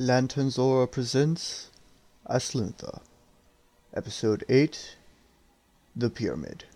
Lantern Zora presents Aslintha, Episode 8 The Pyramid.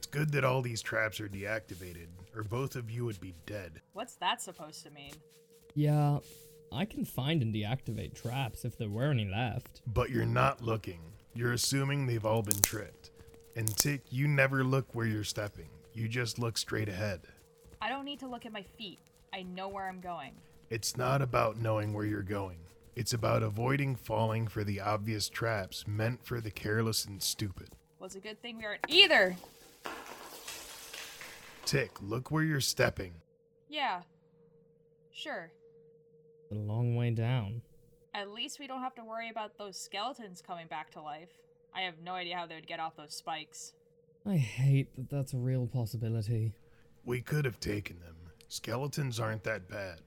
It's good that all these traps are deactivated, or both of you would be dead. What's that supposed to mean? Yeah, I can find and deactivate traps if there were any left. But you're not looking. You're assuming they've all been tripped. And Tik, you never look where you're stepping. You just look straight ahead. I don't need to look at my feet. I know where I'm going. It's not about knowing where you're going. It's about avoiding falling for the obvious traps meant for the careless and stupid. Was a good thing we aren't either. Tik, look where you're stepping. Yeah. Sure. A long way down. At least we don't have to worry about those skeletons coming back to life. I have no idea how they would get off those spikes. I hate that that's a real possibility. We could have taken them. Skeletons aren't that bad,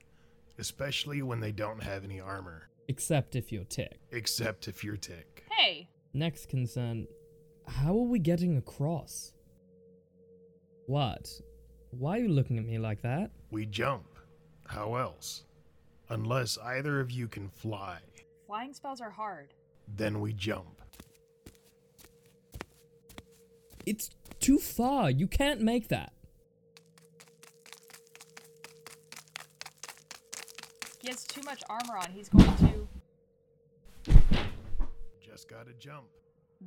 especially when they don't have any armor. Except if you're Tik. Except if you're Tik. Hey, Next concern how are we getting across? What? Why are you looking at me like that? We jump. How else? Unless either of you can fly, flying spells are hard. then we jump. It's too far. You can't make that. He has too much armor on. He's going to. Just gotta jump.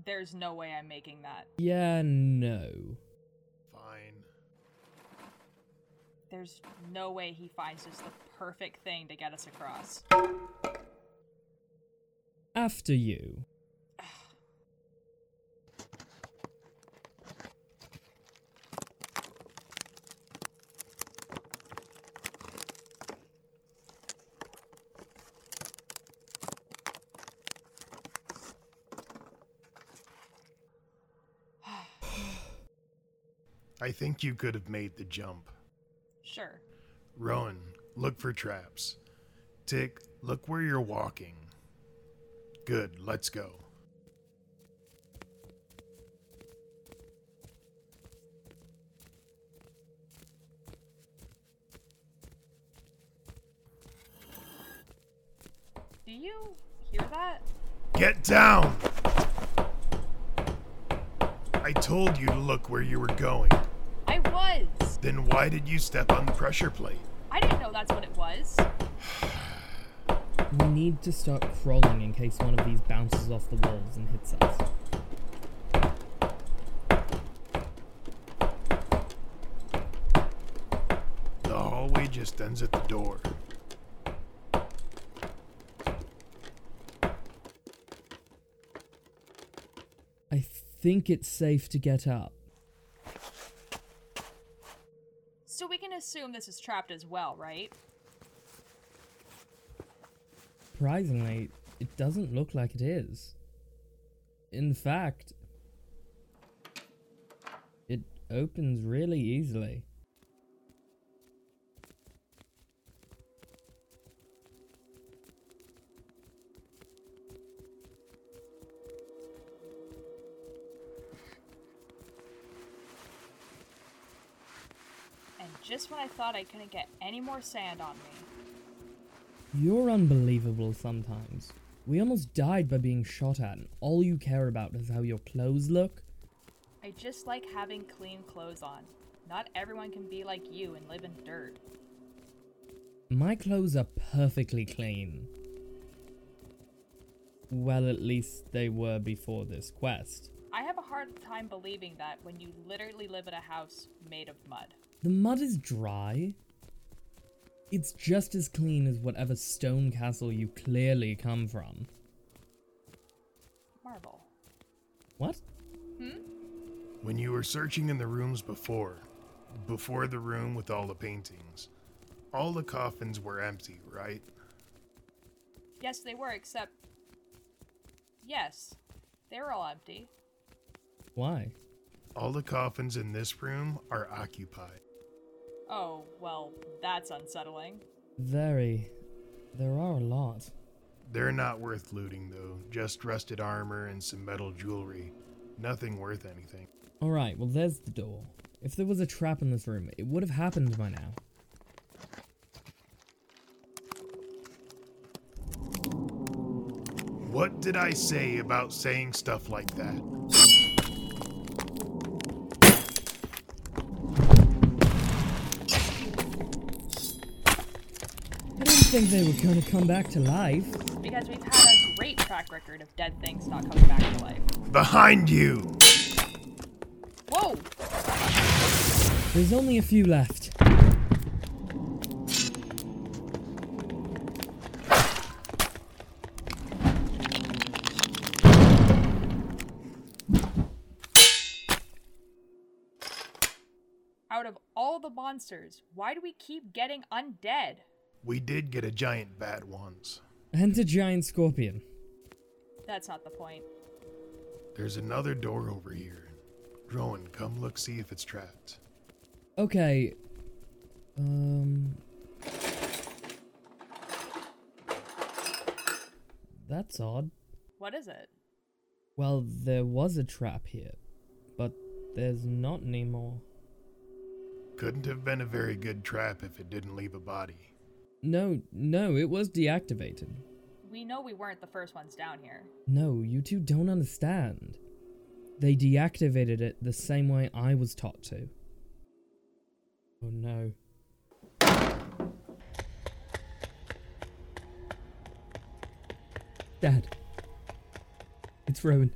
There's no way I'm making that. Yeah, no. There's no way he finds just the perfect thing to get us across. After you. I think you could have made the jump. Sure. Rowen, look for traps. Tik, look where you're walking. Good, let's go. Do you hear that? Get down! I told you to look where you were going. I was! Then why did you step on the pressure plate? I didn't know that's what it was. We need to start crawling in case one of these bounces off the walls and hits us. The hallway just ends at the door. I think it's safe to get up. So we can assume this is trapped as well, right? Surprisingly, it doesn't look like it is. In fact, it opens really easily. Just when I thought I couldn't get any more sand on me. You're unbelievable sometimes. We almost died by being shot at, and all you care about is how your clothes look? I just like having clean clothes on. Not everyone can be like you and live in dirt. My clothes are perfectly clean. Well, at least they were before this quest. I have a hard time believing that when you literally live in a house made of mud. The mud is dry. It's just as clean as whatever stone castle you clearly come from. Marble. What? Hmm? When you were searching in the rooms before, before the room with all the paintings, all the coffins were empty, right? Yes, they were, except. Yes, they were all empty. Why? All the coffins in this room are occupied. Oh, well, that's unsettling. Very. There are a lot. They're not worth looting, though. Just rusted armor and some metal jewelry. Nothing worth anything. Alright, well, there's the door. If there was a trap in this room, it would have happened by now. What did I say about saying stuff like that? Think they were gonna come back to life. Because we've had a great track record of dead things not coming back to life. Behind you! Whoa! There's only a few left. Out of all the monsters, why do we keep getting undead? We did get a giant bat once. And a giant scorpion. That's not the point. There's another door over here. Rowen, come look see if it's trapped. Okay. Um. That's odd. What is it? Well, there was a trap here, but there's not anymore. Couldn't have been a very good trap if it didn't leave a body. No, no, it was deactivated. We know we weren't the first ones down here. No, you two don't understand. They deactivated it the same way I was taught to. Oh no. Dad. It's Rowen.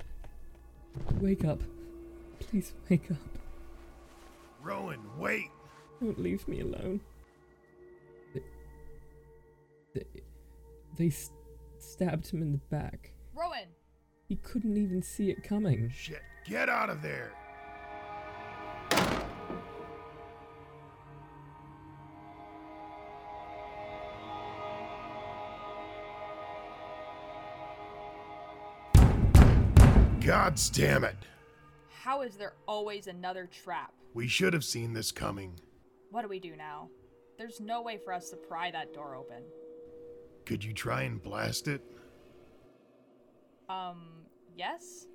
Wake up. Please wake up. Rowen, wait! Don't leave me alone. They s- stabbed him in the back. Rowen! He couldn't even see it coming. Shit, get out of there! God damn it! How is there always another trap? We should have seen this coming. What do we do now? There's no way for us to pry that door open. Could you try and blast it? Um, yes?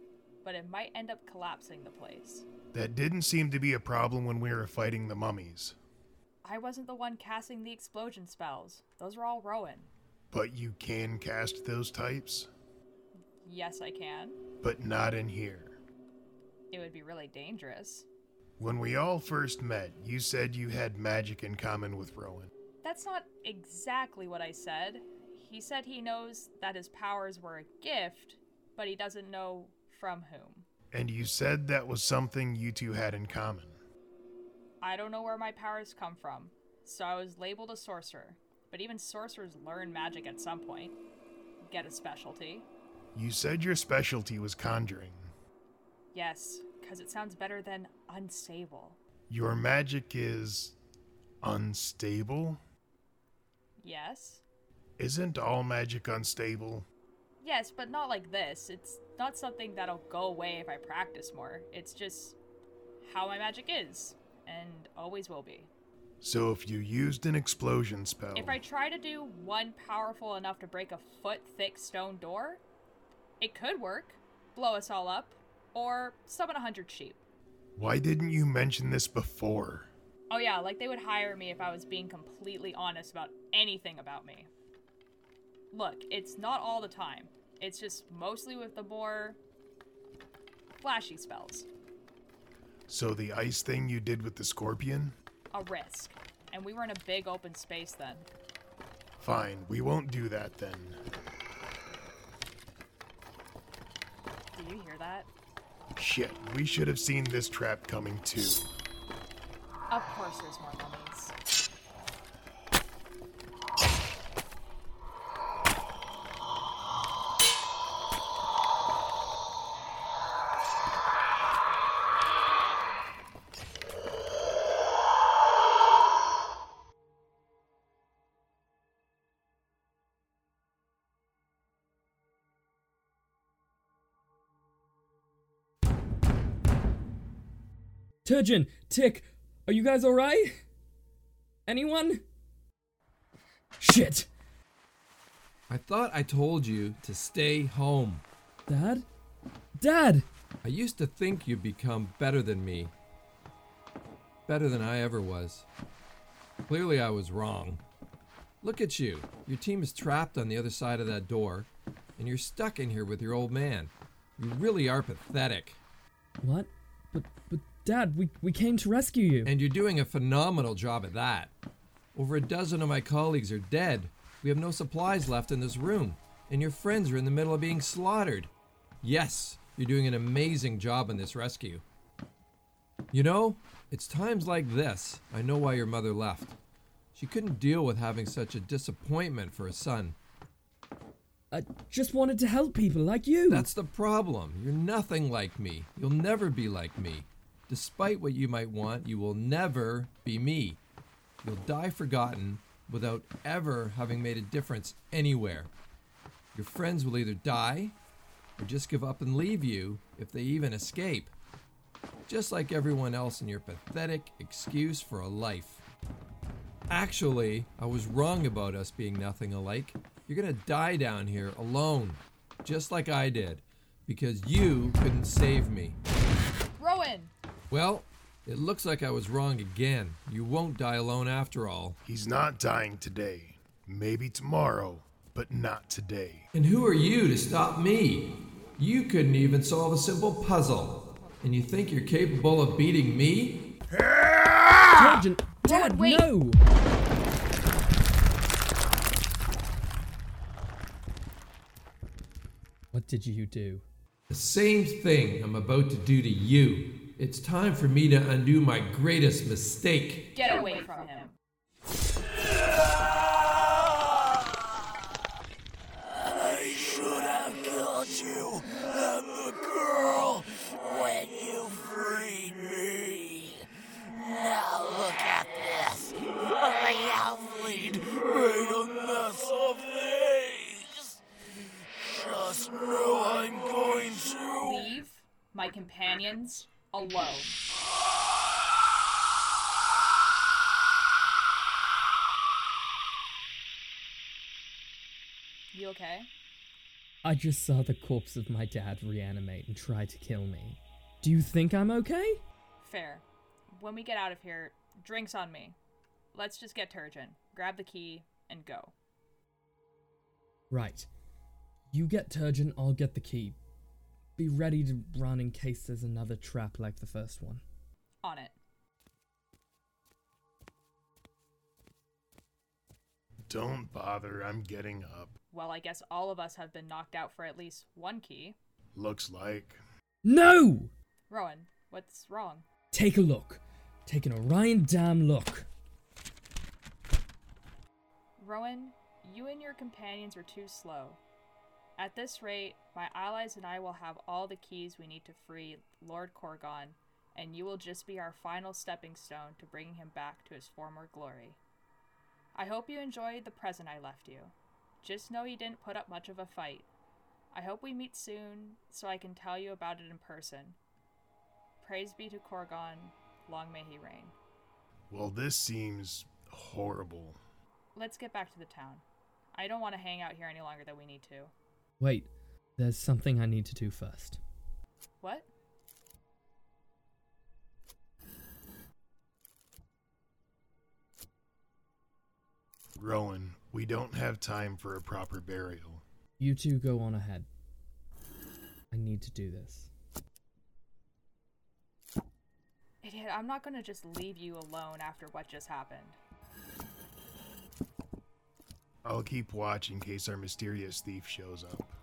But it might end up collapsing the place. That didn't seem to be a problem when we were fighting the mummies. I wasn't the one casting the explosion spells. Those were all Rowen. But you can cast those types? Yes, I can. But not in here. It would be really dangerous. When we all first met, you said you had magic in common with Rowen. That's not exactly what I said. He said he knows that his powers were a gift, but he doesn't know from whom. And you said that was something you two had in common. I don't know where my powers come from, so I was labeled a sorcerer. But even sorcerers learn magic at some point. Get a specialty. You said your specialty was conjuring. Yes, because it sounds better than unstable. Your magic is unstable? Yes? Isn't all magic unstable? Yes, but not like this. It's not something that'll go away if I practice more. It's just how my magic is, and always will be. So if you used an explosion spell, If I try to do one powerful enough to break a foot thick stone door, it could work, blow us all up, or summon a hundred sheep. why didn't you mention this before? Oh, yeah, like they would hire me if I was being completely honest about anything about me. Look, it's not all the time, it's just mostly with the more flashy spells. So the ice thing you did with the scorpion? A risk. And we were in a big open space then. Fine, we won't do that then. Do you hear that? Shit, we should have seen this trap coming too. Of course there's more mummies. Terjan, Tick, are you guys alright? Anyone? Shit! I thought I told you to stay home. Dad? Dad! I used to think you'd become better than me. Better than I ever was. Clearly, I was wrong. Look at you. Your team is trapped on the other side of that door, and you're stuck in here with your old man. You really are pathetic. What? Dad, we, we came to rescue you. And you're doing a phenomenal job at that. Over a dozen of my colleagues are dead. We have no supplies left in this room, and your friends are in the middle of being slaughtered. Yes, you're doing an amazing job in this rescue. You know, it's times like this I know why your mother left. She couldn't deal with having such a disappointment for a son. I just wanted to help people like you. That's the problem. You're nothing like me. You'll never be like me. Despite what you might want, you will never be me. You'll die forgotten without ever having made a difference anywhere. Your friends will either die or just give up and leave you if they even escape. Just like everyone else in your pathetic excuse for a life. Actually, I was wrong about us being nothing alike. You're gonna die down here alone, just like I did, because you couldn't save me. Rowen! Well, it looks like I was wrong again. You won't die alone after all. He's not dying today. Maybe tomorrow, but not today. And who are you to stop me? You couldn't even solve a simple puzzle. And you think you're capable of beating me? Terjan, Dad, wait. no! What did you do? The same thing I'm about to do to you. It's time for me to undo my greatest mistake. Get away from him. I should have killed you and the girl when you freed me. Now look at this. I have made a mess of things. Just know I'm going to. Leave my companions alone. You okay? I just saw the corpse of my dad reanimate and try to kill me. Do you think I'm okay? Fair. When we get out of here, drinks on me. Let's just get Terjan, grab the key, and go. Right. You get Terjan, I'll get the key. Be ready to run in case there's another trap like the first one. On it. Don't bother, I'm getting up. Well, I guess all of us have been knocked out for at least one key. Looks like. No! Rowen, what's wrong? Take a look. Take an Orion damn look. Rowen, you and your companions were too slow. At this rate, my allies and I will have all the keys we need to free Lord Korgon, and you will just be our final stepping stone to bringing him back to his former glory. I hope you enjoyed the present I left you. Just know you didn't put up much of a fight. I hope we meet soon so I can tell you about it in person. Praise be to Korgon, long may he reign. Well, this seems horrible. Let's get back to the town. I don't want to hang out here any longer than we need to. Wait, there's something I need to do first. What? Rowen, we don't have time for a proper burial. You two go on ahead. I need to do this. Idiot, I'm not gonna just leave you alone after what just happened. I'll keep watch in case our mysterious thief shows up.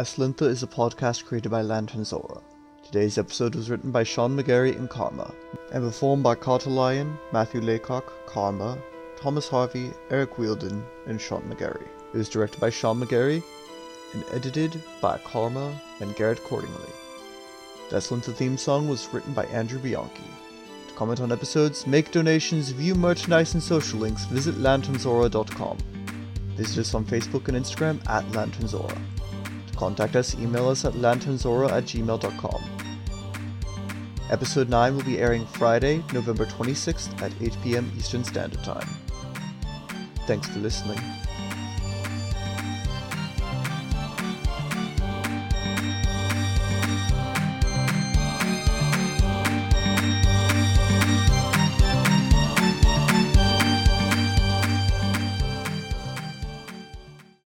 Aslintha is a podcast created by Lantern Zora. Today's episode was written by Sean McGarry and Karma, and performed by Carter Lyon, Matthew Laycock, Karma, Thomas Harvey, Eric Wheeldon, and Sean McGarry. It was directed by Sean McGarry and edited by Karma and Garret Cordingley. The Aslintha theme song was written by Andrew Bianchi. To comment on episodes, make donations, view merchandise and social links, visit lanternzora.com. Visit us on Facebook and Instagram at lanternzora. Contact us, email us at lanternzora at gmail.com. Episode 9 will be airing Friday, November 26th at 8 p.m. Eastern Standard Time. Thanks for listening.